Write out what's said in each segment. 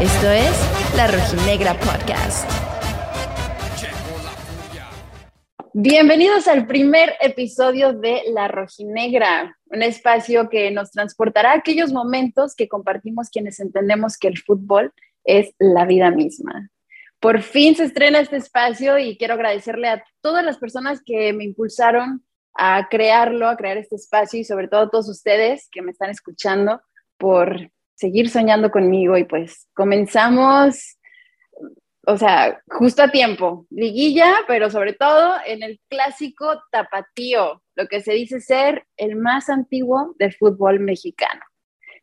Esto es La Rojinegra Podcast. Bienvenidos al primer episodio de La Rojinegra, un espacio que nos transportará a aquellos momentos que compartimos quienes entendemos que el fútbol es la vida misma. Por fin se estrena este espacio y quiero agradecerle a todas las personas que me impulsaron a crearlo, a crear este espacio y sobre todo a todos ustedes que me están escuchando por seguir soñando conmigo y pues comenzamos, o sea, justo a tiempo, liguilla, pero sobre todo en el clásico tapatío, lo que se dice ser el más antiguo del fútbol mexicano.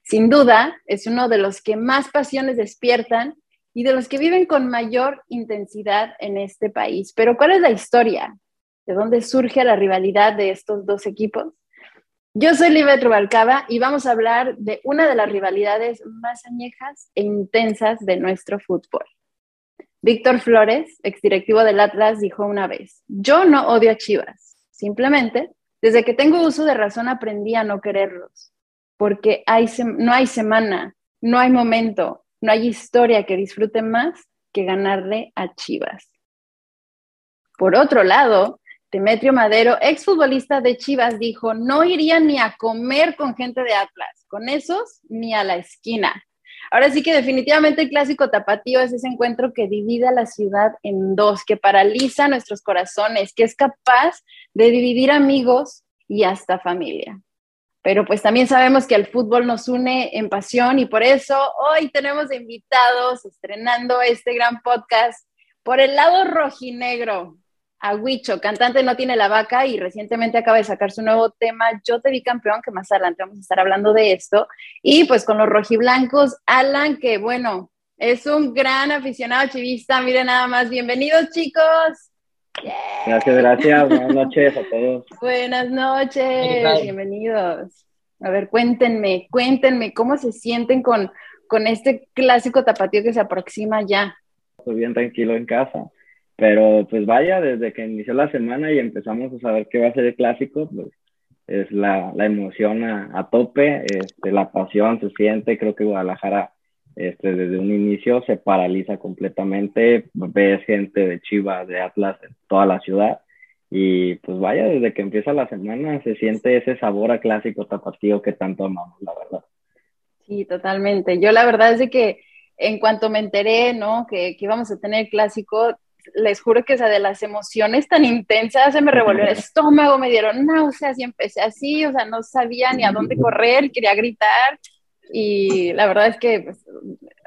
Sin duda, es uno de los que más pasiones despiertan y de los que viven con mayor intensidad en este país. Pero ¿cuál es la historia? ¿De dónde surge la rivalidad de estos dos equipos? Yo soy Libet Rubalcaba y vamos a hablar de una de las rivalidades más añejas e intensas de nuestro fútbol. Víctor Flores, exdirectivo del Atlas, dijo una vez, yo no odio a Chivas, simplemente desde que tengo uso de razón aprendí a no quererlos, porque no hay semana, no hay momento, no hay historia que disfrute más que ganarle a Chivas. Por otro lado, Demetrio Madero, exfutbolista de Chivas, dijo, no iría ni a comer con gente de Atlas, con esos ni a la esquina. Ahora sí que definitivamente el clásico tapatío es ese encuentro que divide a la ciudad en dos, que paraliza nuestros corazones, que es capaz de dividir amigos y hasta familia. Pero pues también sabemos que el fútbol nos une en pasión y por eso hoy tenemos invitados estrenando este gran podcast por el lado rojinegro a Huicho, cantante No Tiene la Vaca y recientemente acaba de sacar su nuevo tema Yo Te Vi Campeón, que más adelante vamos a estar hablando de esto. Y pues con los rojiblancos, Alan, que bueno, es un gran aficionado chivista. Miren nada más, bienvenidos chicos. Gracias, gracias. Buenas noches a todos. Buenas noches, bienvenidos. A ver, cuéntenme, cuéntenme, ¿cómo se sienten con, con este clásico tapatío que se aproxima ya? Estoy bien tranquilo en casa pero pues vaya, desde que inició la semana y empezamos a saber qué va a ser el clásico, pues es la, la emoción a, a, tope, este, la pasión se siente, creo que Guadalajara este, desde un inicio se paraliza completamente, ves gente de Chivas, de Atlas en toda la ciudad y pues vaya, desde que empieza la semana se siente ese sabor a clásico tapatío que tanto amamos, la verdad. Sí, totalmente. Yo la verdad es de que en cuanto me enteré, ¿no? Que, que íbamos a tener clásico, les juro que, o sea, de las emociones tan intensas, se me revolvió el estómago, me dieron náuseas y empecé así, o sea, no sabía ni a dónde correr, quería gritar. Y la verdad es que, pues,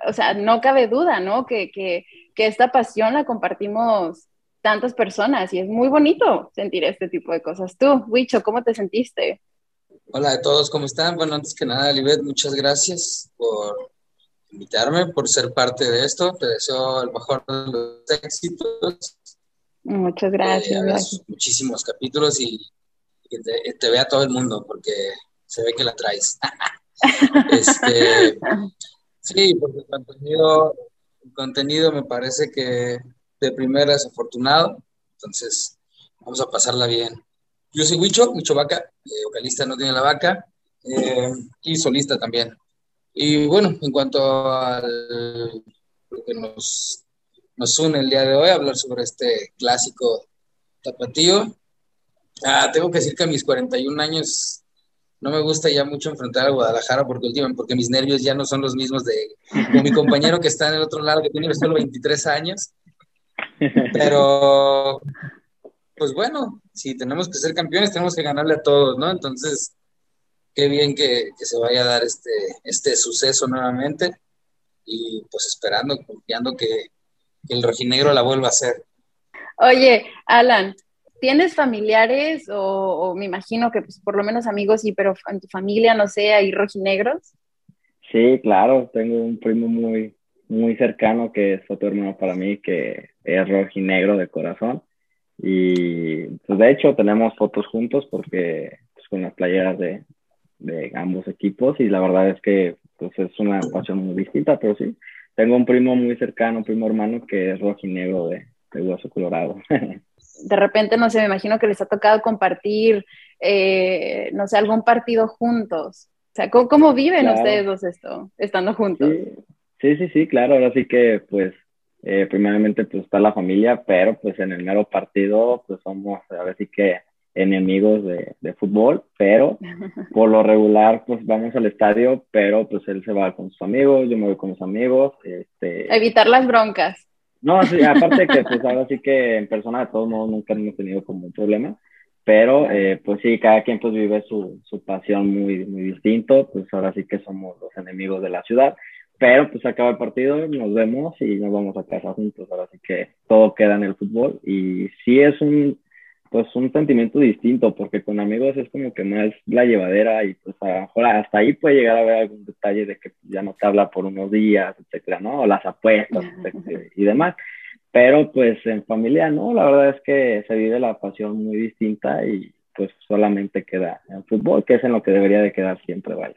o sea, no cabe duda, ¿no? Que, que, que esta pasión la compartimos tantas personas y es muy bonito sentir este tipo de cosas. Tú, Wicho, ¿cómo te sentiste? Hola a todos, ¿cómo están? Bueno, antes que nada, Libet, muchas gracias por invitarme, por ser parte de esto. Te deseo el mejor de los éxitos. Muchas gracias. Eh, muchísimos capítulos y que te, vea todo el mundo porque se ve que la traes. este, sí, porque el contenido, el contenido me parece que de primera es afortunado, entonces vamos a pasarla bien. Yo soy Huicho, Huicho Vaca, eh, vocalista No Tiene la Vaca, eh, y solista también. Y bueno, en cuanto a lo que nos, nos une el día de hoy, hablar sobre este clásico tapatío, ah, tengo que decir que a mis 41 años no me gusta ya mucho enfrentar a Guadalajara porque últimamente, porque mis nervios ya no son los mismos de, mi compañero que está en el otro lado, que tiene solo 23 años. Pero, pues bueno, si tenemos que ser campeones, tenemos que ganarle a todos, ¿no? Entonces, qué bien que, se vaya a dar este, este suceso nuevamente y pues esperando, confiando que, el rojinegro la vuelva a hacer. Oye, Alan, ¿tienes familiares o, me imagino que pues, por lo menos amigos sí, pero en tu familia, no sé, hay rojinegros? Sí, claro, tengo un primo muy, muy cercano que es otro hermano para mí que es rojinegro de corazón y pues de hecho tenemos fotos juntos porque pues, con las playeras de, de ambos equipos y la verdad es que pues, es una pasión muy distinta, pero sí, tengo un primo muy cercano, un primo hermano que es rojinegro de, de hueso colorado. de repente, no sé, me imagino que les ha tocado compartir, eh, no sé, algún partido juntos. sea, ¿cómo, viven ustedes dos esto, estando juntos? Sí, sí, sí, claro. Ahora sí que, pues, eh, primeramente, pues está la familia, pero pues en el mero partido, pues somos, a ver si que enemigos de, de, fútbol, pero por lo regular, pues vamos al estadio, pero pues él se va con sus amigos, yo me voy con mis amigos. Este... Evitar las broncas. No, sí, aparte que pues ahora sí que en persona de todos modos nunca hemos tenido como un problema, pero eh, pues sí, cada quien pues vive su, su pasión muy, muy distinto, pues ahora sí que somos los enemigos de la ciudad, pero pues acaba el partido, nos vemos y nos vamos a casa juntos, ahora sí que todo queda en el fútbol y sí es un pues un sentimiento distinto, porque con amigos es como que más la llevadera y pues a lo mejor hasta ahí puede llegar a haber algún detalle de que ya no te habla por unos días, etcétera, ¿no? O las apuestas y demás. Pero pues en familia, ¿no? La verdad es que se vive la pasión muy distinta y pues solamente queda en fútbol, que es en lo que debería de quedar siempre, ¿vale?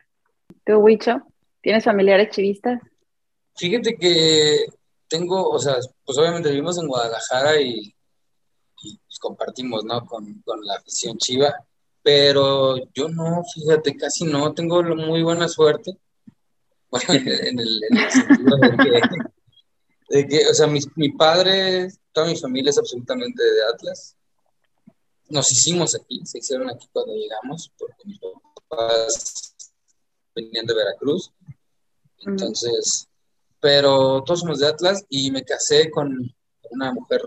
¿Tú, Huicho? ¿Tienes familiares chivistas? Fíjate que tengo, o sea, pues obviamente vivimos en Guadalajara y y pues, compartimos, ¿no? Con, con, la afición chiva, pero yo no, fíjate, casi no, tengo muy buena suerte, bueno, en el, en el sentido de que, de que, o sea, mi, mi padre, toda mi familia es absolutamente de Atlas, nos hicimos aquí, se hicieron aquí cuando llegamos, porque mis papás venían de Veracruz, entonces, pero todos somos de Atlas y me casé con una mujer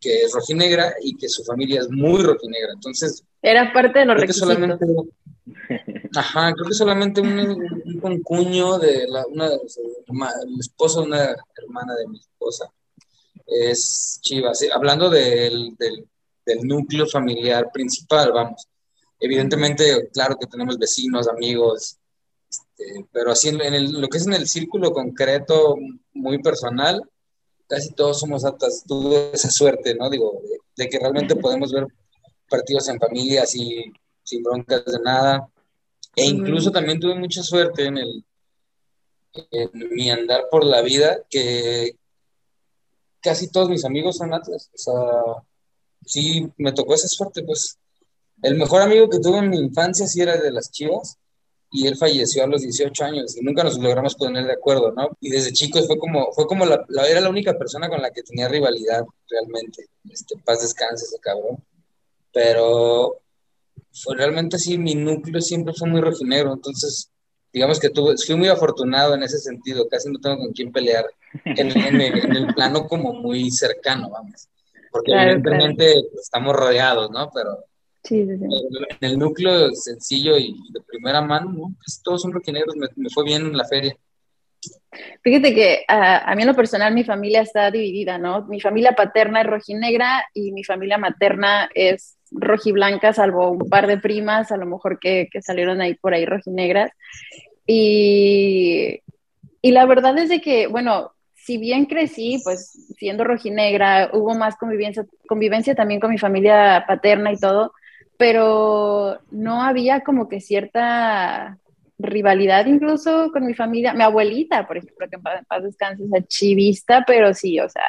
que es rojinegra y que su familia es muy rojinegra. Entonces. Era parte de los requisitos. Solamente, ajá, creo que solamente un, un concuño de la, una de el esposo de una hermana de mi esposa es Chivas. Hablando del, del, del, núcleo familiar principal, vamos. Evidentemente, claro que tenemos vecinos, amigos, este, pero así en, el, lo que es en el círculo concreto, muy personal, casi todos somos atas, tuve esa suerte, ¿no? Digo, de, que realmente podemos ver partidos en familia así, sin broncas de nada. E incluso también tuve mucha suerte en, el, en mi andar por la vida, que casi todos mis amigos son Atlas. O sea, sí, me tocó esa suerte, pues. El mejor amigo que tuve en mi infancia sí era de las Chivas, y él falleció a los 18 años y nunca nos logramos poner de acuerdo, ¿no? Y desde chicos fue como, fue como la, era la única persona con la que tenía rivalidad realmente. Este, paz descanse ese cabrón. Pero fue realmente así, mi núcleo siempre fue muy rojinegro, entonces digamos que tuve, fui muy afortunado en ese sentido, casi no tengo con quién pelear en, el, plano como muy cercano, vamos. Porque evidentemente estamos rodeados, ¿no? Pero en el núcleo sencillo y de primera mano, ¿no? Pues todos son roquinegros, me, me, fue bien en la feria. Fíjate que a mí en lo personal mi familia está dividida, ¿no? Mi familia paterna es rojinegra y mi familia materna es rojiblanca, salvo un par de primas, a lo mejor que, que salieron ahí por ahí rojinegras. Y, y la verdad es de que, bueno, si bien crecí, pues siendo rojinegra, hubo más convivencia, convivencia también con mi familia paterna y todo, pero no había como que cierta rivalidad incluso con mi familia, mi abuelita, por ejemplo, que en paz descanse, esa chivista, pero sí, o sea,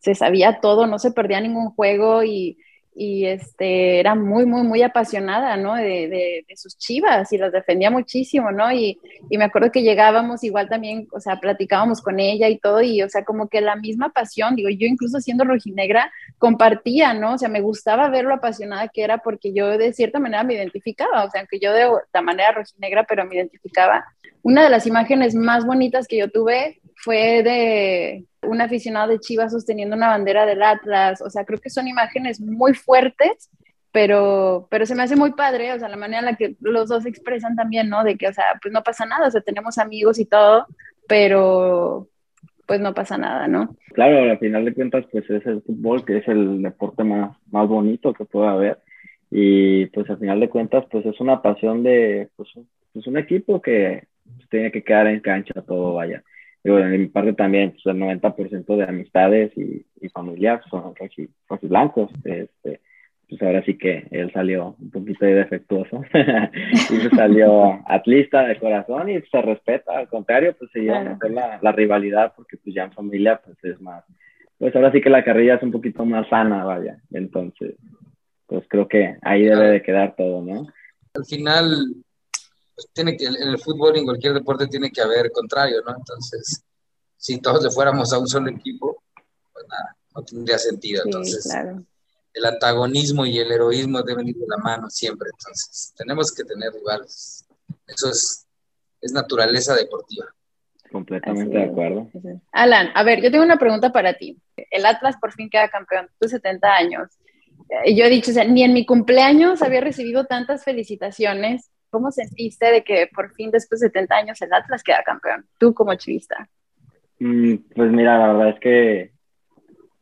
se sabía todo, no se perdía ningún juego y y este, era muy, muy, muy apasionada, ¿no? De, de, sus chivas y las defendía muchísimo, ¿no? Y, y, me acuerdo que llegábamos igual también, o sea, platicábamos con ella y todo, y, o sea, como que la misma pasión, digo, yo incluso siendo rojinegra, compartía, ¿no? O sea, me gustaba ver lo apasionada que era porque yo de cierta manera me identificaba, o sea, aunque yo de la manera rojinegra, pero me identificaba. Una de las imágenes más bonitas que yo tuve fue de un aficionado de Chivas sosteniendo una bandera del Atlas, o sea, creo que son imágenes muy fuertes, pero, pero se me hace muy padre, o sea, la manera en la que los dos expresan también, ¿no? De que, o sea, pues no pasa nada, o sea, tenemos amigos y todo, pero pues no pasa nada, ¿no? Claro, al final de cuentas, pues es el fútbol, que es el deporte más, más bonito que puede haber, y pues al final de cuentas, pues es una pasión de, pues, pues un equipo que tiene que quedar en cancha todo, vaya digo, en mi parte también, pues el 90% de amistades y, y familia son rojiblancos. blancos. Este, pues ahora sí que él salió un poquito defectuoso y salió atlista de corazón y se respeta, al contrario, pues se lleva a hacer la, la, rivalidad porque pues ya en familia pues es más, pues ahora sí que la carrilla es un poquito más sana, vaya, entonces pues creo que ahí debe de quedar todo, ¿no? Al final pues, tiene que, en el fútbol y en cualquier deporte tiene que haber contrario, ¿no? Entonces, si todos le fuéramos a un solo equipo, pues nada, no tendría sentido. Entonces, el antagonismo y el heroísmo deben ir de la mano siempre. Entonces, tenemos que tener rivales. Eso es, es naturaleza deportiva. Completamente de acuerdo. Alan, a ver, yo tengo una pregunta para ti. El Atlas por fin queda campeón, tú 70 años. Eh, yo he dicho, o sea, ni en mi cumpleaños había recibido tantas felicitaciones. ¿Cómo sentiste de que por fin después de 70 años el Atlas queda campeón? Tú como chivista. Mm, pues mira, la verdad es que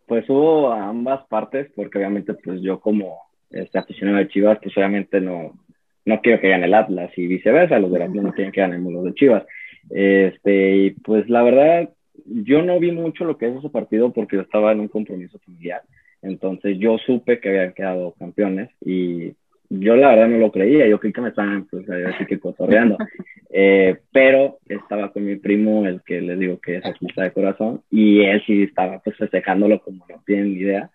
pues hubo ambas partes, porque obviamente pues yo como este aficionado de Chivas, pues obviamente no, no quiero que gane el Atlas y viceversa, los de Atlas no quieren que ganemos los de Chivas. Este, y pues la verdad, yo no vi mucho lo que es ese partido porque yo estaba en un compromiso familiar. Entonces yo supe que habían quedado campeones y yo la verdad no lo creía, yo creí que me estaban pues así que cotorreando. Eh, pero estaba con mi primo, el que les digo que es artista de corazón, y él sí estaba pues festejándolo como no tienen ni idea.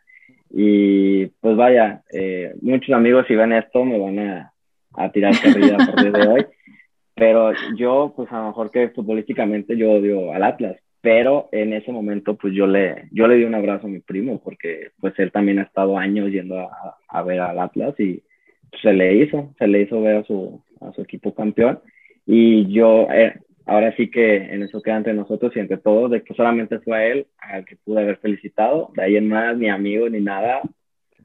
Y pues vaya, eh, muchos amigos si ven esto me van a, a tirar carrilla a partir de hoy, pero yo pues a lo mejor que futbolísticamente yo odio al Atlas, pero en ese momento pues yo le, yo le di un abrazo a mi primo porque pues él también ha estado años yendo a, a ver al Atlas y se le hizo, se le hizo ver a su, a su equipo campeón y yo, eh, ahora sí que en eso queda entre nosotros y entre todos, de que solamente fue a él al que pude haber felicitado, de ahí en más, ni amigo ni nada.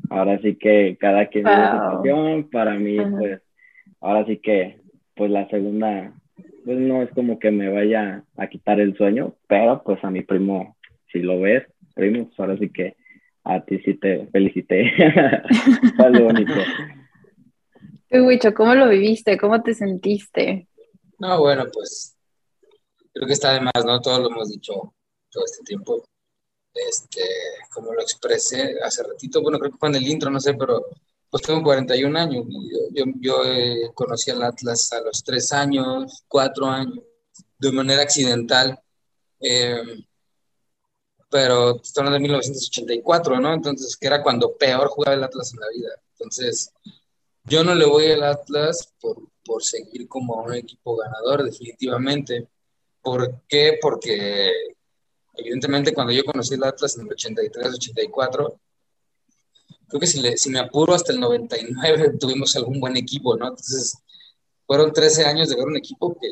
Ahora sí que cada quien wow. su pasión, para mí, pues, ahora sí que, pues la segunda, pues no es como que me vaya a quitar el sueño, pero pues a mi primo, si lo ves, primo, pues ahora sí que a ti sí te felicité. Fue lo único. Wicho, ¿cómo lo viviste? ¿Cómo te sentiste? No, bueno, pues creo que está de más, ¿no? Todo lo hemos dicho todo este tiempo. Este, como lo expresé hace ratito, bueno, creo que fue en el intro, no sé, pero pues tengo 41 años. Yo, yo, eh, conocí al Atlas a los 3 años, 4 años, de manera accidental. Eh, pero estoy hablando de 1984, ¿no? Entonces, que era cuando peor jugaba el Atlas en la vida. Entonces, yo no le voy al Atlas por, por seguir como un equipo ganador, definitivamente. ¿Por qué? Porque evidentemente cuando yo conocí el Atlas en el 83, 84, creo que si, le, si me apuro hasta el 99 tuvimos algún buen equipo, ¿no? Entonces, fueron 13 años de ver un equipo que,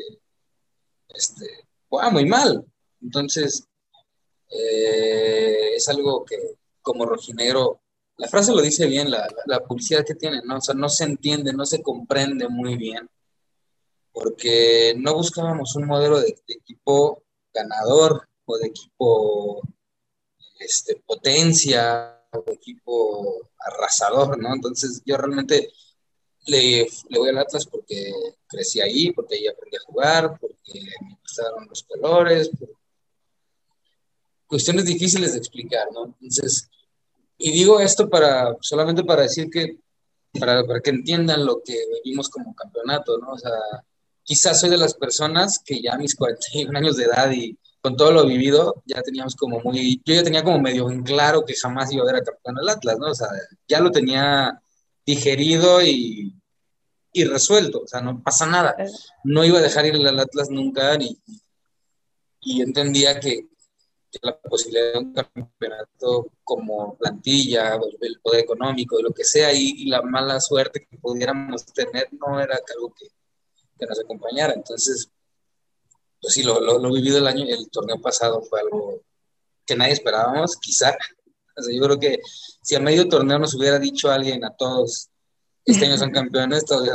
este, jugaba muy mal. Entonces, eh, es algo que como rojinegro la frase lo dice bien, la, la, publicidad que tiene, ¿no? O sea, no se entiende, no se comprende muy bien, porque no buscábamos un modelo de, de equipo ganador o de equipo este, potencia o de equipo arrasador, ¿no? Entonces yo realmente le, le, voy al Atlas porque crecí ahí, porque ahí aprendí a jugar, porque me gustaron los colores, por cuestiones difíciles de explicar, ¿no? Entonces, y digo esto para, solamente para decir que, para, para, que entiendan lo que vivimos como campeonato, ¿no? O sea, quizás soy de las personas que ya a mis 41 años de edad y con todo lo vivido, ya teníamos como muy, yo ya tenía como medio en claro que jamás iba a ver a campeón el Atlas, ¿no? O sea, ya lo tenía digerido y, y resuelto, o sea, no pasa nada. No iba a dejar ir al Atlas nunca ni, y entendía que, la posibilidad de un campeonato como plantilla, el poder económico, lo que sea, y, y, la mala suerte que pudiéramos tener no era algo que, que nos acompañara. Entonces, pues sí, lo, lo, lo, vivido el año, el torneo pasado fue algo que nadie esperábamos, quizá. O sea, yo creo que si a medio torneo nos hubiera dicho alguien a todos, este año son campeones, todos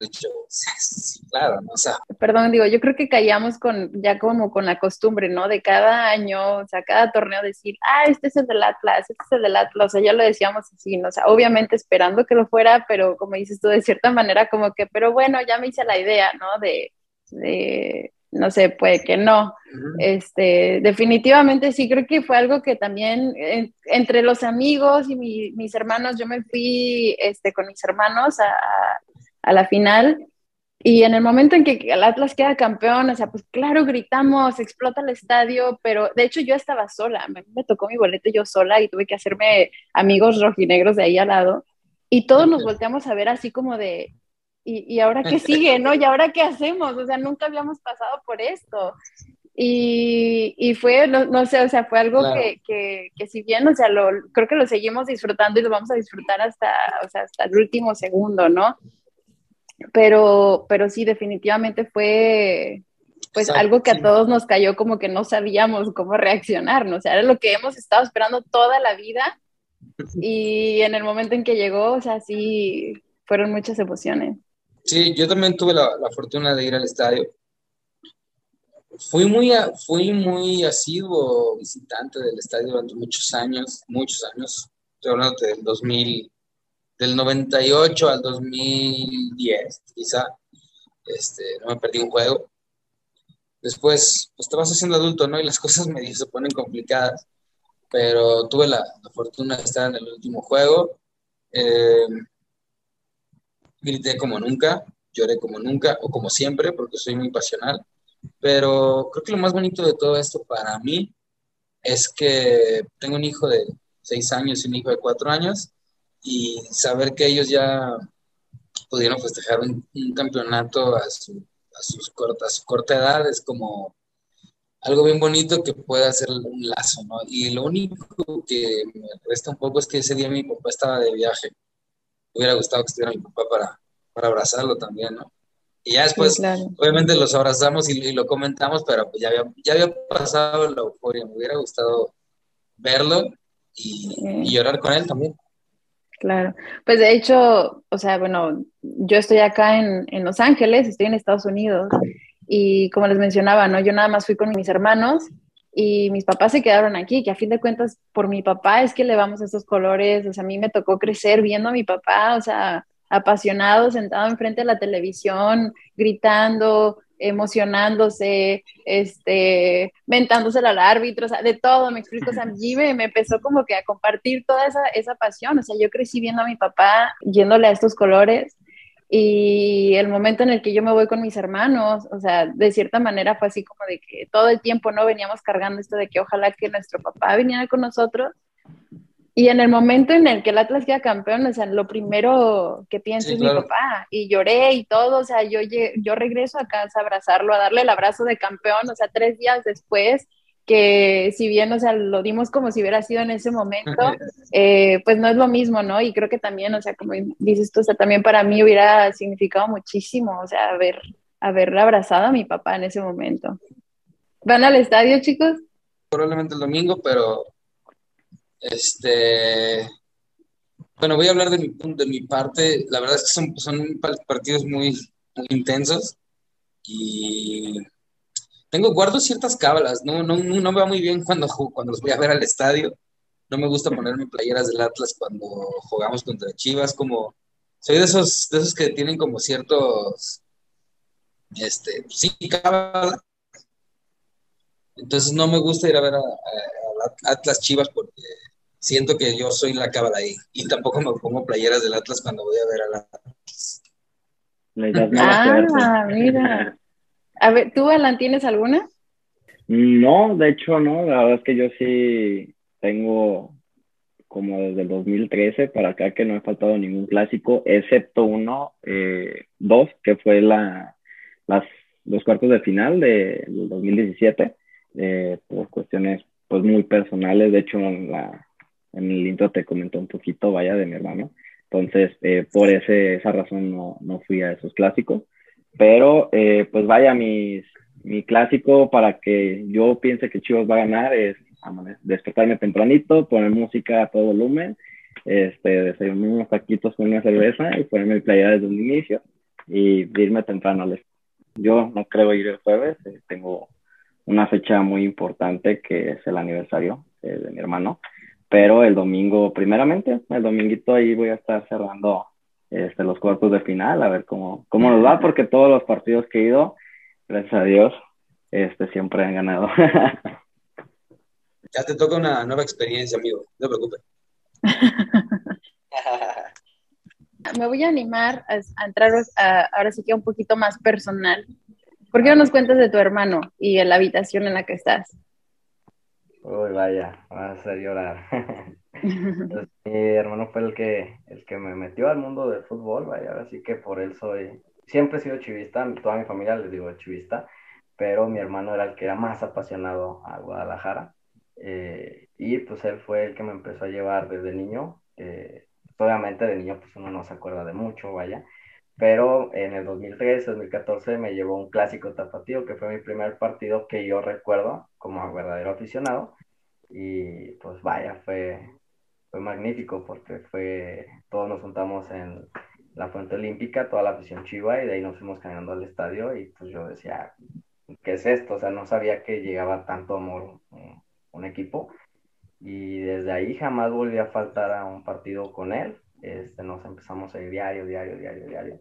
sí, claro, ¿no? O sea, Perdón, digo, yo creo que callamos con, ya como con la costumbre, ¿no? De cada año, o sea, cada torneo decir, ah, este es el del Atlas, este es el del Atlas, o sea, ya lo decíamos así, ¿no? O sea, obviamente esperando que lo fuera, pero como dices tú, de cierta manera como que, pero bueno, ya me hice la idea, ¿no? De, de no sé, puede que no. Uh -huh. Este, definitivamente sí, creo que fue algo que también eh, entre los amigos y mi, mis hermanos, yo me fui este, con mis hermanos a, a la final y en el momento en que el Atlas queda campeón, o sea, pues claro, gritamos, explota el estadio, pero de hecho yo estaba sola, me, me tocó mi boleto yo sola y tuve que hacerme amigos rojinegros de ahí al lado y todos nos volteamos a ver así como de, ¿y, y ahora qué sigue, no? ¿Y ahora qué hacemos? O sea, nunca habíamos pasado por esto. Y, y fue, no, no, sé, o sea, fue algo que, que, que, si bien, o sea, lo, creo que lo seguimos disfrutando y lo vamos a disfrutar hasta, o sea, hasta el último segundo, ¿no? Pero, pero sí, definitivamente fue, pues Exacto, algo que a todos nos cayó como que no sabíamos cómo reaccionar, ¿no? O sea, era lo que hemos estado esperando toda la vida y en el momento en que llegó, o sea, sí, fueron muchas emociones. Sí, yo también tuve la, la fortuna de ir al estadio. Fui muy, fui muy asiduo visitante del estadio durante muchos años, muchos años. Estoy hablando del 2000, del 98 al 2010, quizá. Este, no me perdí un juego. Después, pues te vas haciendo adulto, ¿no? Y las cosas medio se ponen complicadas. Pero tuve la, la fortuna de estar en el último juego. Eh, grité como nunca, lloré como nunca, o como siempre, porque soy muy pasional. Pero creo que lo más bonito de todo esto para mí es que tengo un hijo de seis años y un hijo de cuatro años, y saber que ellos ya pudieron festejar un, un campeonato a su, a, sus corta, a su corta edad es como algo bien bonito que puede hacer un lazo, ¿no? Y lo único que me resta un poco es que ese día mi papá estaba de viaje. Me hubiera gustado que estuviera mi papá para, para abrazarlo también, ¿no? Y ya después, sí, claro. obviamente los abrazamos y, y, lo comentamos, pero pues ya había, ya había pasado la euforia. Me hubiera gustado verlo y, sí. y llorar con él también. Claro, pues de hecho, o sea, bueno, yo estoy acá en, en, Los Ángeles, estoy en Estados Unidos y como les mencionaba, ¿no? Yo nada más fui con mis hermanos y mis papás se quedaron aquí, que a fin de cuentas por mi papá es que le vamos estos colores, o sea, a mí me tocó crecer viendo a mi papá, o sea, apasionado, sentado enfrente de la televisión, gritando, emocionándose, este, mentándose al árbitro, o sea, de todo, me explico, o sea, me, empezó como que a compartir toda esa, esa pasión, o sea, yo crecí viendo a mi papá yéndole a estos colores y el momento en el que yo me voy con mis hermanos, o sea, de cierta manera fue así como de que todo el tiempo no veníamos cargando esto de que ojalá que nuestro papá viniera con nosotros y en el momento en el que el Atlas queda campeón, o sea, lo primero que pienso sí, es claro. mi papá. Y lloré y todo, o sea, yo, yo regreso a casa a abrazarlo, a darle el abrazo de campeón, o sea, tres días después, que si bien, o sea, lo dimos como si hubiera sido en ese momento, eh, pues no es lo mismo, ¿no? Y creo que también, o sea, como dices tú, o sea, también para mí hubiera significado muchísimo, o sea, haber, haber abrazado a mi papá en ese momento. ¿Van al estadio, chicos? Probablemente el domingo, pero este, bueno, voy a hablar de mi, de mi parte. La verdad es que son, son partidos muy, muy intensos y tengo, guardo ciertas cábalas. No, no, no me va muy bien cuando, cuando los voy a ver al estadio. No me gusta ponerme playeras del Atlas cuando jugamos contra Chivas. Como, soy de esos, de esos que tienen como ciertos, este, sí, cábalas. Entonces no me gusta ir a ver a, Atlas Chivas porque siento que yo soy la cábala ahí. Y tampoco me pongo playeras del Atlas cuando voy a ver al Atlas. Ah, mira. A ver, ¿tú, Alan, tienes alguna? No, de hecho no. La verdad es que yo sí tengo como desde el 2013 para acá que no he faltado ningún clásico, excepto uno, eh, dos, que fue la, las, los cuartos de final de, del 2017, eh, por cuestiones pues muy personales. De hecho, la, en el intro te comentó un poquito, vaya, de mi hermano. Entonces, eh, por ese, esa razón no, no, fui a esos clásicos. Pero, eh, pues vaya, mis, mi clásico para que yo piense que Chivas va a ganar es despertarme tempranito, poner música a todo volumen, este, desayunar unos taquitos con una cerveza y ponerme el playa desde un inicio y irme temprano. Yo no creo ir el jueves, eh, tengo una fecha muy importante que es el aniversario eh, de mi hermano pero el domingo, primeramente, el dominguito ahí voy a estar cerrando este, los cuartos de final, a ver cómo, cómo nos va, porque todos los partidos que he ido, gracias a Dios, este, siempre han ganado. ya te toca una nueva experiencia, amigo, no te preocupes. Me voy a animar a, a entrar a, ahora sí que un poquito más personal. ¿Por qué no nos cuentas de tu hermano y en la habitación en la que estás? Uy, vaya, vas a hacer llorar. mi hermano fue el que, el que me metió al mundo del fútbol, vaya, así que por él soy, siempre he sido chivista, toda mi familia les digo chivista, pero mi hermano era el que era más apasionado a Guadalajara. Eh, y pues él fue el que me empezó a llevar desde niño. Eh, obviamente de niño pues uno no se acuerda de mucho, vaya, pero en el 2013, 2014 me llevó un clásico tapatío, que fue mi primer partido que yo recuerdo como verdadero aficionado. Y pues vaya, fue, fue magnífico porque fue, todos nos juntamos en la Fuente Olímpica, toda la afición chiva, y de ahí nos fuimos caminando al estadio y pues yo decía, ¿qué es esto? O sea, no sabía que llegaba tanto amor un, un equipo. Y desde ahí jamás volví a faltar a un partido con él este, nos empezamos a ir diario, diario, diario, diario.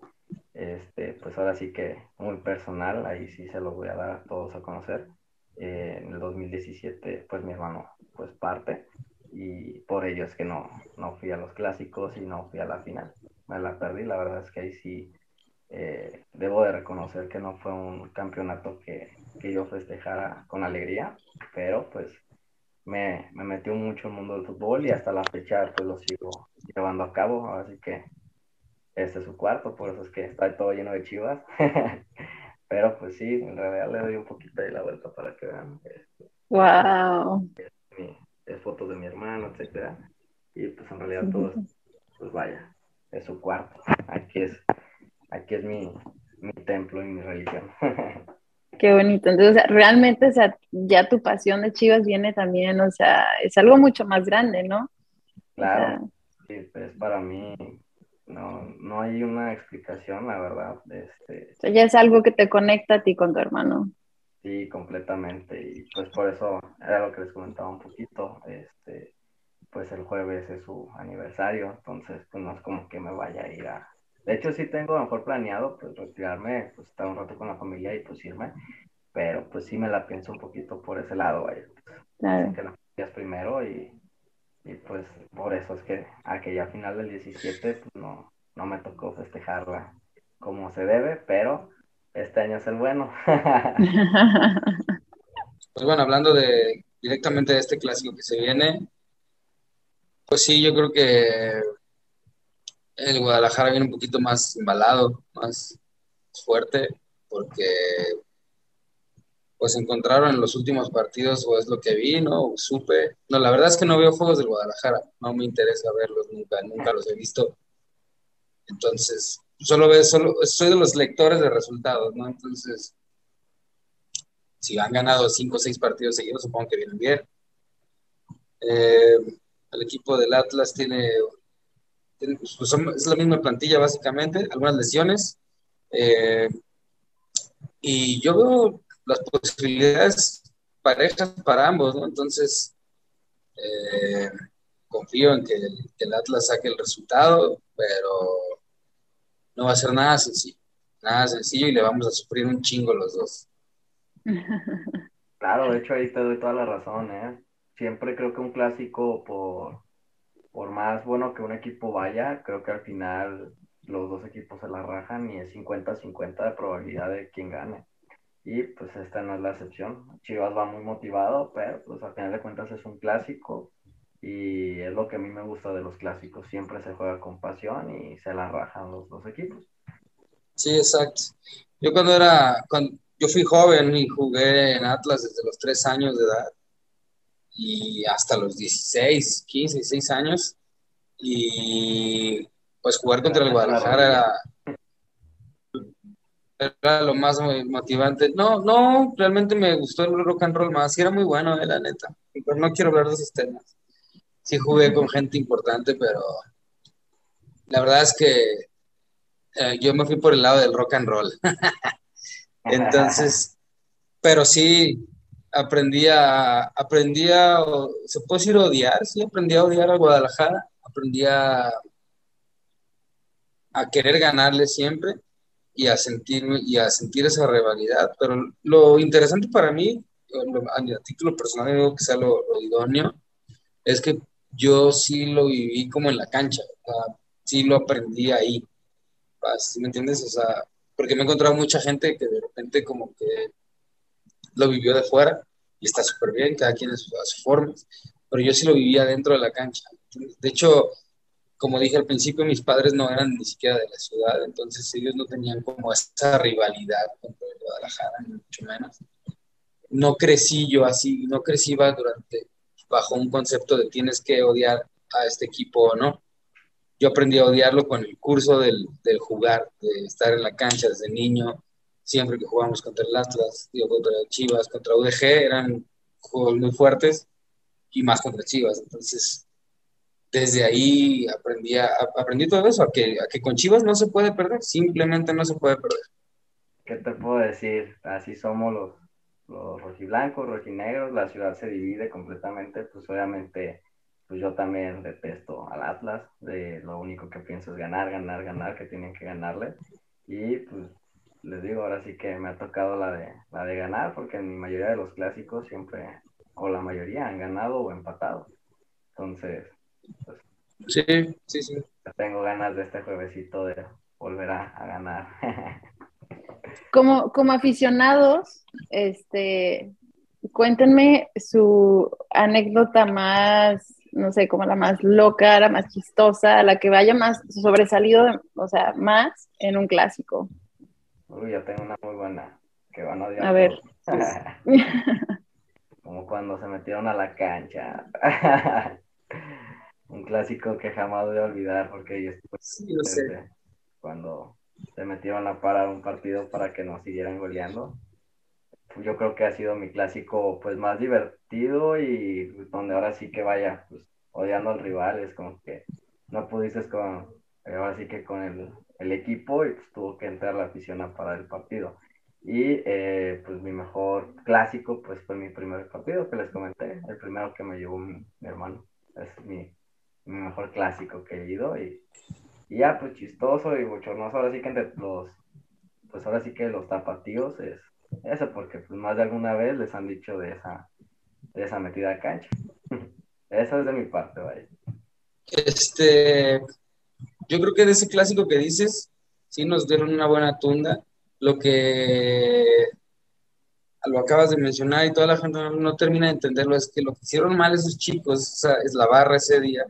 Este, pues ahora sí que muy personal, ahí sí se los voy a dar a todos a conocer. Eh, en el 2017, pues mi hermano, pues parte, y por ello es que no, no fui a los clásicos y no fui a la final. Me la perdí, la verdad es que ahí sí eh, debo de reconocer que no fue un campeonato que, que yo festejara con alegría, pero pues me, me metió mucho en el mundo del fútbol y hasta la fecha pues lo sigo llevando a cabo, así que este es su cuarto, por eso es que está todo lleno de chivas. Pero pues sí, en realidad le doy un poquito de la vuelta para que vean. wow. Es, fotos de mi hermano, etcétera. Y pues en realidad todo, pues vaya, es su cuarto. Aquí es, aquí es mi, mi templo y mi religión. Qué bonito. Entonces, realmente, o sea, ya tu pasión de Chivas viene también, o sea, es algo mucho más grande, ¿no? Claro, sí, pues para mí no, no hay una explicación, la verdad. Este, o sea, ya es algo que te conecta a ti con tu hermano. Sí, completamente. Y pues por eso era lo que les comentaba un poquito. Este, pues el jueves es su aniversario, entonces pues no es como que me vaya a ir a, de hecho, sí tengo a lo mejor planeado pues retirarme, pues estar un rato con la familia y pues irme, pero pues sí me la pienso un poquito por ese lado, vaya. Claro. Que la familia es primero y, y, pues por eso es que aquella final del 17 pues no, no me tocó festejarla como se debe, pero este año es el bueno. pues bueno, hablando de directamente de este clásico que se viene, pues sí, yo creo que el Guadalajara viene un poquito más embalado, más fuerte, porque pues encontraron en los últimos partidos, o es lo que vi, ¿no? supe. No, la verdad es que no veo juegos del Guadalajara, no me interesa verlos, nunca, nunca los he visto. Entonces, solo veo, solo, soy de los lectores de resultados, ¿no? Entonces, si han ganado cinco o seis partidos seguidos, supongo que vienen bien. Eh, el equipo del Atlas tiene es la misma plantilla básicamente, algunas lesiones. Eh, y yo veo las posibilidades parejas para ambos, ¿no? Entonces, eh, confío en que el, Atlas saque el resultado, pero no va a ser nada sencillo, nada sencillo y le vamos a sufrir un chingo los dos. Claro, de hecho ahí te doy toda la razón, ¿eh? Siempre creo que un clásico por por más bueno que un equipo vaya, creo que al final los dos equipos se la rajan y es 50-50 de probabilidad de quién gane. Y pues esta no es la excepción. Chivas va muy motivado, pero pues al final de cuentas es un clásico y es lo que a mí me gusta de los clásicos. Siempre se juega con pasión y se la rajan los dos equipos. Sí, exacto. Yo cuando era, yo fui joven y jugué en Atlas desde los tres años de edad y hasta los 16, 15, 16 años. Y pues jugar contra el Guadalajara era, lo más motivante. No, no, realmente me gustó el rock and roll más. y era muy bueno, eh, la neta. Pero no quiero hablar de esos temas. Sí jugué con gente importante, pero la verdad es que eh, yo me fui por el lado del rock and roll. Entonces, pero sí, aprendí a, aprendí se puede decir odiar, sí, aprendí a odiar a Guadalajara, aprendí a, querer ganarle siempre y a sentirme y a sentir esa rivalidad. Pero lo interesante para mí, a título personal, digo que sea lo, idóneo, es que yo sí lo viví como en la cancha, sí lo aprendí ahí. ¿Me entiendes? O sea, porque me he encontrado mucha gente que de repente como que lo vivió de fuera y está súper bien, cada quien a su, forma, pero yo sí lo vivía dentro de la cancha De hecho, como dije al principio, mis padres no eran ni siquiera de la ciudad, entonces ellos no tenían como esa rivalidad con Guadalajara, ni mucho menos. No crecí yo así, no crecí durante, bajo un concepto de tienes que odiar a este equipo o no. Yo aprendí a odiarlo con el curso del, del jugar, de estar en la cancha desde niño, siempre que jugábamos contra el Atlas, digo, contra Chivas, contra UDG, eran juegos muy fuertes y más contra Chivas. Entonces, desde ahí aprendí, aprendí todo eso, a que, que con Chivas no se puede perder, simplemente no se puede perder. ¿Qué te puedo decir? Así somos los, los rojiblancos, rojinegros, la ciudad se divide completamente, pues obviamente pues yo también detesto al Atlas, de lo único que pienso es ganar, ganar, ganar, que tienen que ganarle. Y pues les digo, ahora sí que me ha tocado la de, la de ganar, porque en mi mayoría de los clásicos siempre, o la mayoría, han ganado o empatado. Entonces, pues, sí, sí, sí. Tengo ganas de este juevesito de volver a, ganar. Como, como aficionados, este, cuéntenme su anécdota más, no sé, como la más loca, la más chistosa, la que vaya más sobresalido, o sea, más en un clásico. Uy, yo tengo una muy buena que van a odiar. A ver. Como cuando se metieron a la cancha. Un clásico que jamás voy a olvidar porque yo estuve cuando se metieron a parar un partido para que nos siguieran goleando. Yo creo que ha sido mi clásico pues más divertido y donde ahora sí que vaya pues, odiando al rival, es como que no pudiste con, ahora sí que con el el equipo y pues tuvo que entrar la afición a parar el partido. Y eh, pues mi mejor clásico pues fue mi primer partido que les comenté, el primero que me llevó mi, hermano. Es mi, mejor clásico que he ido y, y, ya pues chistoso y bochornoso. Ahora sí que entre los, pues ahora sí que los tapatíos es eso porque pues más de alguna vez les han dicho de esa, de esa metida a cancha. Eso es de mi parte, vaya. Este, yo creo que de ese clásico que dices, sí nos dieron una buena tunda. Lo que lo acabas de mencionar y toda la gente no, termina de entenderlo, es que lo que hicieron mal esos chicos, es la barra ese día,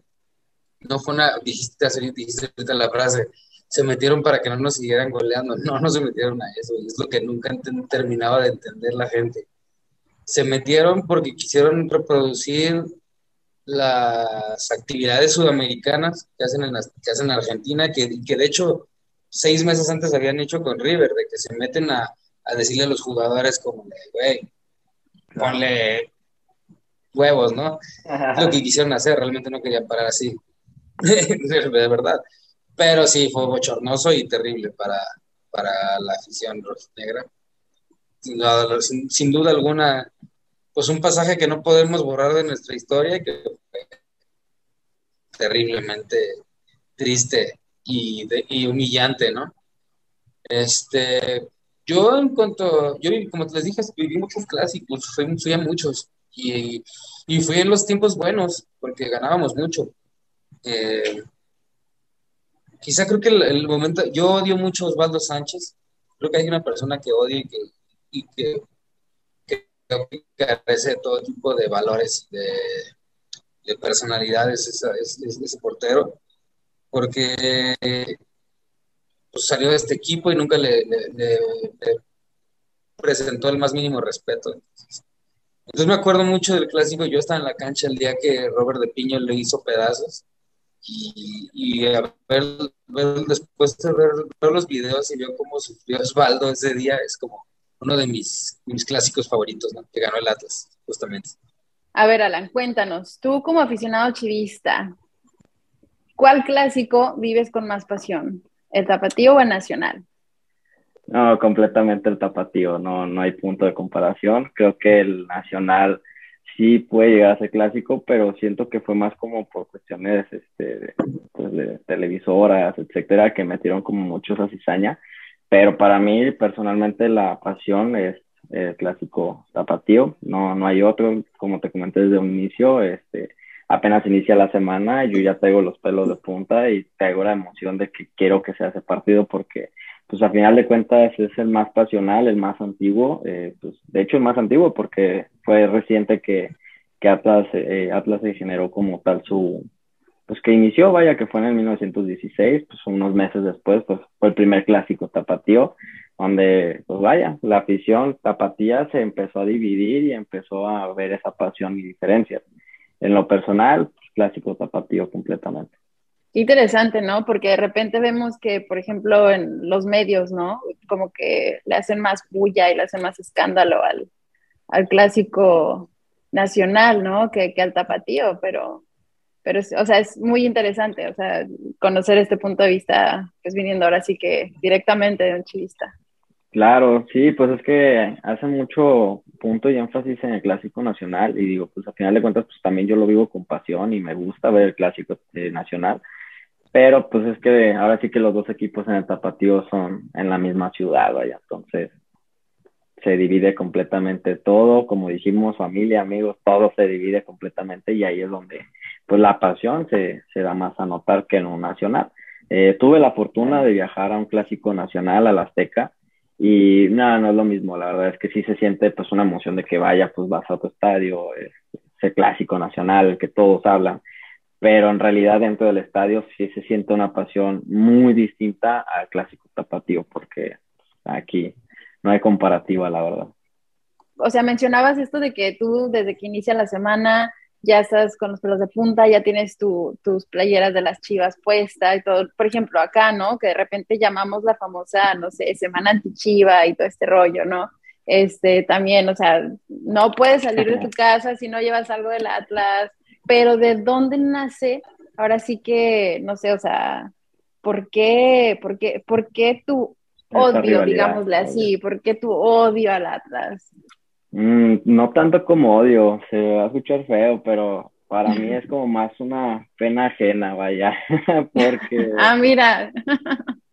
no fue una, dijiste, dijiste la frase, se metieron para que no nos siguieran goleando, no, no se metieron a eso, es lo que nunca terminaba de entender la gente. Se metieron porque quisieron reproducir las actividades sudamericanas que hacen en, que hacen en Argentina, que, que de hecho seis meses antes habían hecho con River, de que se meten a, a decirle a los jugadores como, güey, ponle huevos, ¿no? Lo que quisieron hacer, realmente no querían parar así, de verdad. Pero sí, fue bochornoso y terrible para, para la afición rojinegra. Sin, sin duda alguna, pues un pasaje que no podemos borrar de nuestra historia y que fue terriblemente triste y, humillante, ¿no? Este, yo en cuanto, yo como les dije, viví muchos clásicos, fui, a muchos y, y, fui en los tiempos buenos porque ganábamos mucho. Eh, quizá creo que el, momento, yo odio mucho Osvaldo Sánchez, creo que hay una persona que odio y y que carece de todo tipo de valores, de, de personalidades ese, portero, porque pues, salió de este equipo y nunca le, presentó el más mínimo respeto. Entonces, me acuerdo mucho del clásico, yo estaba en la cancha el día que Robert de Piño le hizo pedazos y, y a ver, después de ver, ver, los videos y vio cómo sufrió Osvaldo ese día, es como, uno de mis, mis clásicos favoritos, ¿no? Que ganó el Atlas, justamente. A ver, Alan, cuéntanos, tú como aficionado chivista, ¿cuál clásico vives con más pasión? ¿El tapatío o el nacional? No, completamente el tapatío, no, no hay punto de comparación. Creo que el nacional sí puede llegar a ser clásico, pero siento que fue más como por cuestiones este, pues de televisoras, etcétera, que metieron como muchos a cizaña. Pero para mí, personalmente, la pasión es el clásico tapatío, no, no hay otro, como te comenté desde un inicio, este, apenas inicia la semana, yo ya traigo los pelos de punta y traigo la emoción de que quiero que sea ese partido porque, pues a final de cuentas es el más pasional, el más antiguo, eh, pues de hecho el más antiguo porque fue reciente que, que Atlas, eh, Atlas se generó como tal su, pues que inició, vaya, que fue en el 1916, pues unos meses después, pues fue el primer clásico tapatío, donde, pues vaya, la afición tapatía se empezó a dividir y empezó a ver esa pasión y diferencias. En lo personal, pues, clásico tapatío completamente. Interesante, ¿no? Porque de repente vemos que, por ejemplo, en los medios, ¿no? Como que le hacen más bulla y le hacen más escándalo al, al clásico nacional, ¿no? Que, que al tapatío, pero pero, o sea, es muy interesante, o sea, conocer este punto de vista, pues viniendo ahora sí que directamente de un chivista. Claro, sí, pues es que hace mucho punto y énfasis en el clásico nacional y digo, pues al final de cuentas, pues también yo lo vivo con pasión y me gusta ver el clásico eh, nacional, pero pues es que ahora sí que los dos equipos en el tapatío son en la misma ciudad, vaya, entonces se divide completamente todo, como dijimos, familia, amigos, todo se divide completamente y ahí es donde pues la pasión se, se da más a notar que en un nacional. Eh, tuve la fortuna de viajar a un clásico nacional, a la Azteca, y nada, no es lo mismo, la verdad es que sí se siente pues una emoción de que vaya, pues vas a tu estadio, ese clásico nacional, que todos hablan, pero en realidad dentro del estadio sí se siente una pasión muy distinta al clásico tapatío, porque aquí no hay comparativa, la verdad. O sea, mencionabas esto de que tú desde que inicia la semana ya estás con los pelos de punta, ya tienes tus playeras de las chivas puestas y todo. Por ejemplo, acá, ¿no? Que de repente llamamos la famosa, no sé, semana anti-chiva y todo este rollo, ¿no? Este, también, o sea, no puedes salir de tu casa si no llevas algo del Atlas, pero ¿de dónde nace? Ahora sí que, no sé, o sea, ¿por qué, por qué, por qué tu odio, digámosle así? ¿Por qué tu odio al Atlas? Mm, no tanto como odio, se va a escuchar feo, pero para mí es como más una pena ajena, vaya, porque... ah, mira.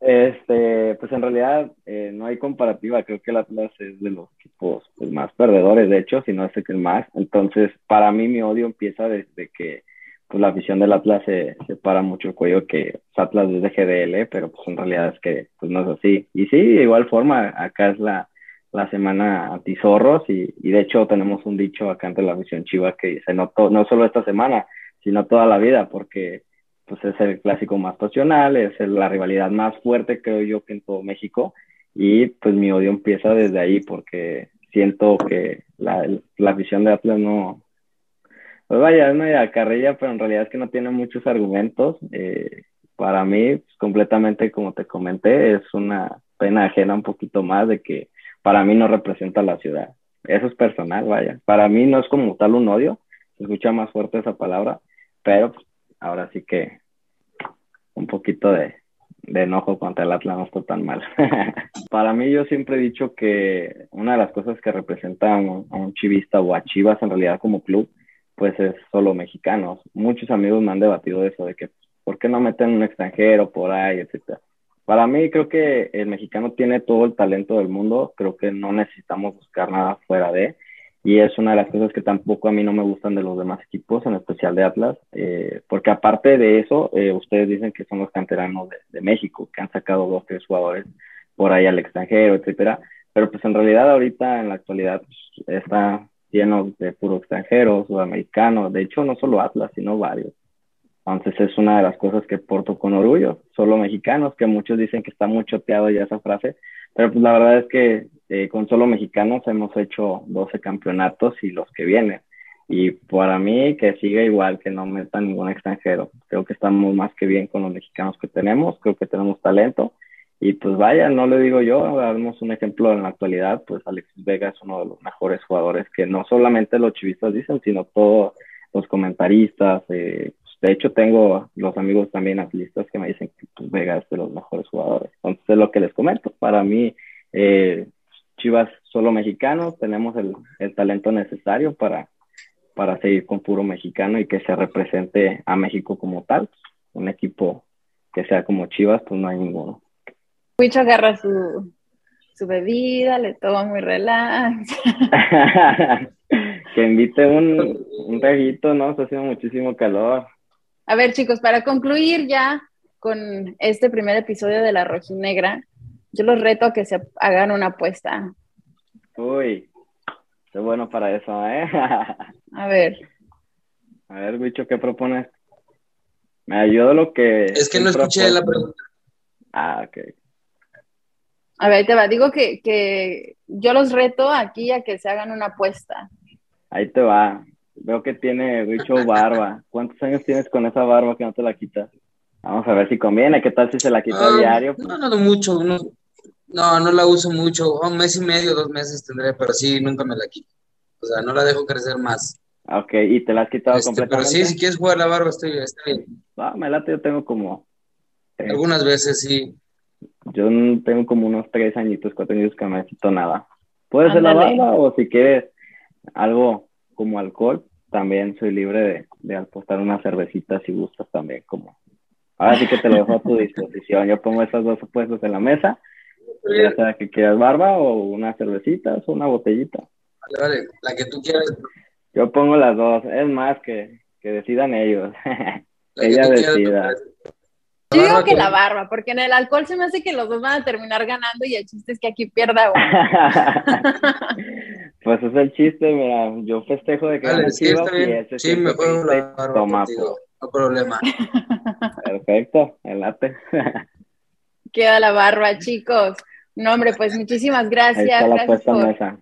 este, pues en realidad eh, no hay comparativa, creo que el Atlas es de los equipos pues, más perdedores, de hecho, si no es que el más, entonces para mí mi odio empieza desde que pues la afición del Atlas se, se para mucho el cuello que pues, Atlas es de GDL, pero pues en realidad es que pues no es así. Y sí, de igual forma, acá es la la semana antizorros y, y de hecho tenemos un dicho acá ante la misión Chiva que dice no, no solo esta semana, sino toda la vida, porque pues es el clásico más pasional, es la rivalidad más fuerte creo yo que en todo México y pues mi odio empieza desde ahí porque siento que la, la visión de Atlas no, pues vaya, es una carrilla, pero en realidad es que no tiene muchos argumentos. Eh, para mí, pues, completamente, como te comenté, es una pena ajena un poquito más de que para mí no representa la ciudad. Eso es personal, vaya. Para mí no es como tal un odio, se escucha más fuerte esa palabra, pero pues, ahora sí que un poquito de, enojo contra el Atlas no está tan mal. Para mí yo siempre he dicho que una de las cosas que representa a un, chivista o a Chivas en realidad como club, pues es solo mexicanos. Muchos amigos me han debatido eso de que, ¿por qué no meten un extranjero por ahí, etcétera? Para mí creo que el mexicano tiene todo el talento del mundo, creo que no necesitamos buscar nada fuera de, y es una de las cosas que tampoco a mí no me gustan de los demás equipos, en especial de Atlas, eh, porque aparte de eso, eh, ustedes dicen que son los canteranos de, México, que han sacado dos, tres jugadores por ahí al extranjero, etcétera, pero pues en realidad ahorita en la actualidad pues, está lleno de puro extranjeros, sudamericanos, de hecho no solo Atlas, sino varios. Entonces es una de las cosas que porto con orgullo. Solo mexicanos, que muchos dicen que está muy choteado ya esa frase, pero pues la verdad es que eh, con solo mexicanos hemos hecho 12 campeonatos y los que vienen. Y para mí que siga igual, que no meta ningún extranjero. Creo que estamos más que bien con los mexicanos que tenemos, creo que tenemos talento. Y pues vaya, no le digo yo, damos un ejemplo en la actualidad, pues Alexis Vega es uno de los mejores jugadores que no solamente los chivistas dicen, sino todos los comentaristas, eh, de hecho, tengo los amigos también atletas que me dicen que pues, Vega es de los mejores jugadores. Entonces, es lo que les comento. Para mí, eh, Chivas solo mexicanos, tenemos el, el, talento necesario para, para seguir con puro mexicano y que se represente a México como tal. Un equipo que sea como Chivas, pues no hay ninguno. Huicho agarra su, su bebida, le toma muy relax. que invite un, un reguito, ¿no? Está haciendo muchísimo calor. A ver, chicos, para concluir ya con este primer episodio de La Rojinegra, yo los reto a que se hagan una apuesta. Uy, qué bueno para eso, ¿eh? a ver. A ver, bicho, ¿qué propones? Me ayudo lo que... Es que no escuché la pregunta. Ah, ok. A ver, ahí te va. Digo que, que yo los reto aquí a que se hagan una apuesta. Ahí te va. Veo que tiene Richo barba. ¿Cuántos años tienes con esa barba que no te la quitas? Vamos a ver si conviene. ¿Qué tal si se la quita Ah, diario? No, no, no mucho. No, no, no la uso mucho. Un mes y medio, dos meses tendré, pero sí, nunca me la quito. O sea, no la dejo crecer más. Ok, ¿y te la has quitado Este, pero completamente? sí, si quieres jugar la barba, estoy, está bien. Ah, me late, yo tengo como... eh, Algunas veces sí. Yo tengo como unos tres añitos, cuatro añitos que no me quito nada. Puede ser la barba o si quieres algo como alcohol, también soy libre de, de apostar una cervecita si gustas también. como Ahora sí que te lo dejo a tu disposición. Yo pongo esas dos apuestas en la mesa, ya sea que quieras barba o una cervecita o una botellita. Vale, vale. La que tú quieras. Yo pongo las dos, es más que, que decidan ellos. Ella decida. Yo digo que la barba, porque en el alcohol se me hace que los dos van a terminar ganando y el chiste es que aquí pierda uno. pues es el chiste, mira, yo festejo de que gana sí, y ese Sí, me juego la 126 barba toma, contigo. No problema. pues, perfecto, el late. Queda la barba, chicos. No, hombre, pues muchísimas Ahí gracias. está la gracias puesta en por- mesa.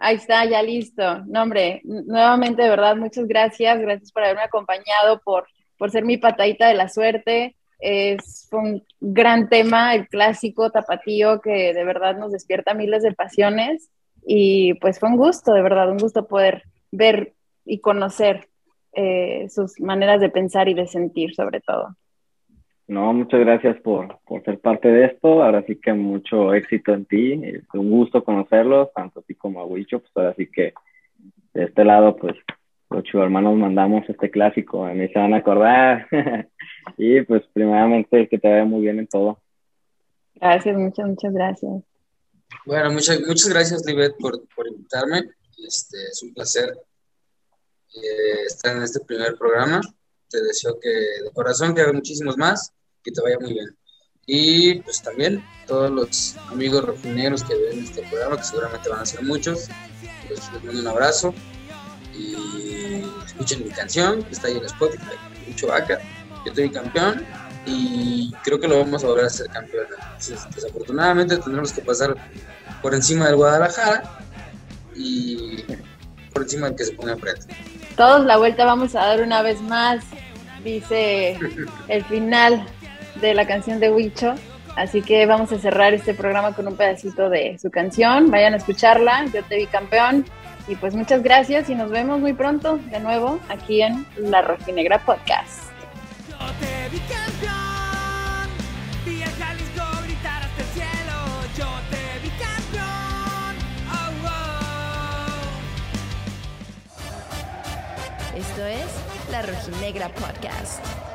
Ahí está, ya listo. No, hombre, nuevamente, de verdad, muchas gracias. Gracias por haberme acompañado, por, por ser mi patadita de la suerte. Es fue un gran tema, el clásico tapatío, que de verdad nos despierta miles de pasiones. Y pues fue un gusto, de verdad, un gusto poder ver y conocer eh, sus maneras de pensar y de sentir, sobre todo. No, muchas gracias por, por ser parte de esto. Ahora sí que mucho éxito en ti. Es un gusto conocerlos, tanto a ti como a Wicho. Pues ahora sí que de este lado, pues los hermanos mandamos este clásico. A mí se van a acordar. y pues primeramente que te vaya muy bien en todo. Gracias, muchas, muchas gracias. Bueno, muchas, muchas gracias, Libet, por, por invitarme. Este, es un placer eh, estar en este primer programa. Te deseo que de corazón que haga muchísimos más, que te vaya muy bien. Y pues también todos los amigos rojineros que ven este programa, que seguramente van a ser muchos, pues les mando un abrazo y escuchen mi canción, que está ahí en Spotify, mucho vaca. Yo soy campeón y creo que lo vamos a volver a ser campeón. Entonces, desafortunadamente tendremos que pasar por encima del Guadalajara y por encima del que se pone enfrente. Todos la vuelta vamos a dar una vez más, dice el final de la canción de Huicho. Así que vamos a cerrar este programa con un pedacito de su canción. Vayan a escucharla, yo te vi campeón. Y pues muchas gracias y nos vemos muy pronto de nuevo aquí en La Rojinegra Podcast. Esto es La Rojinegra Podcast.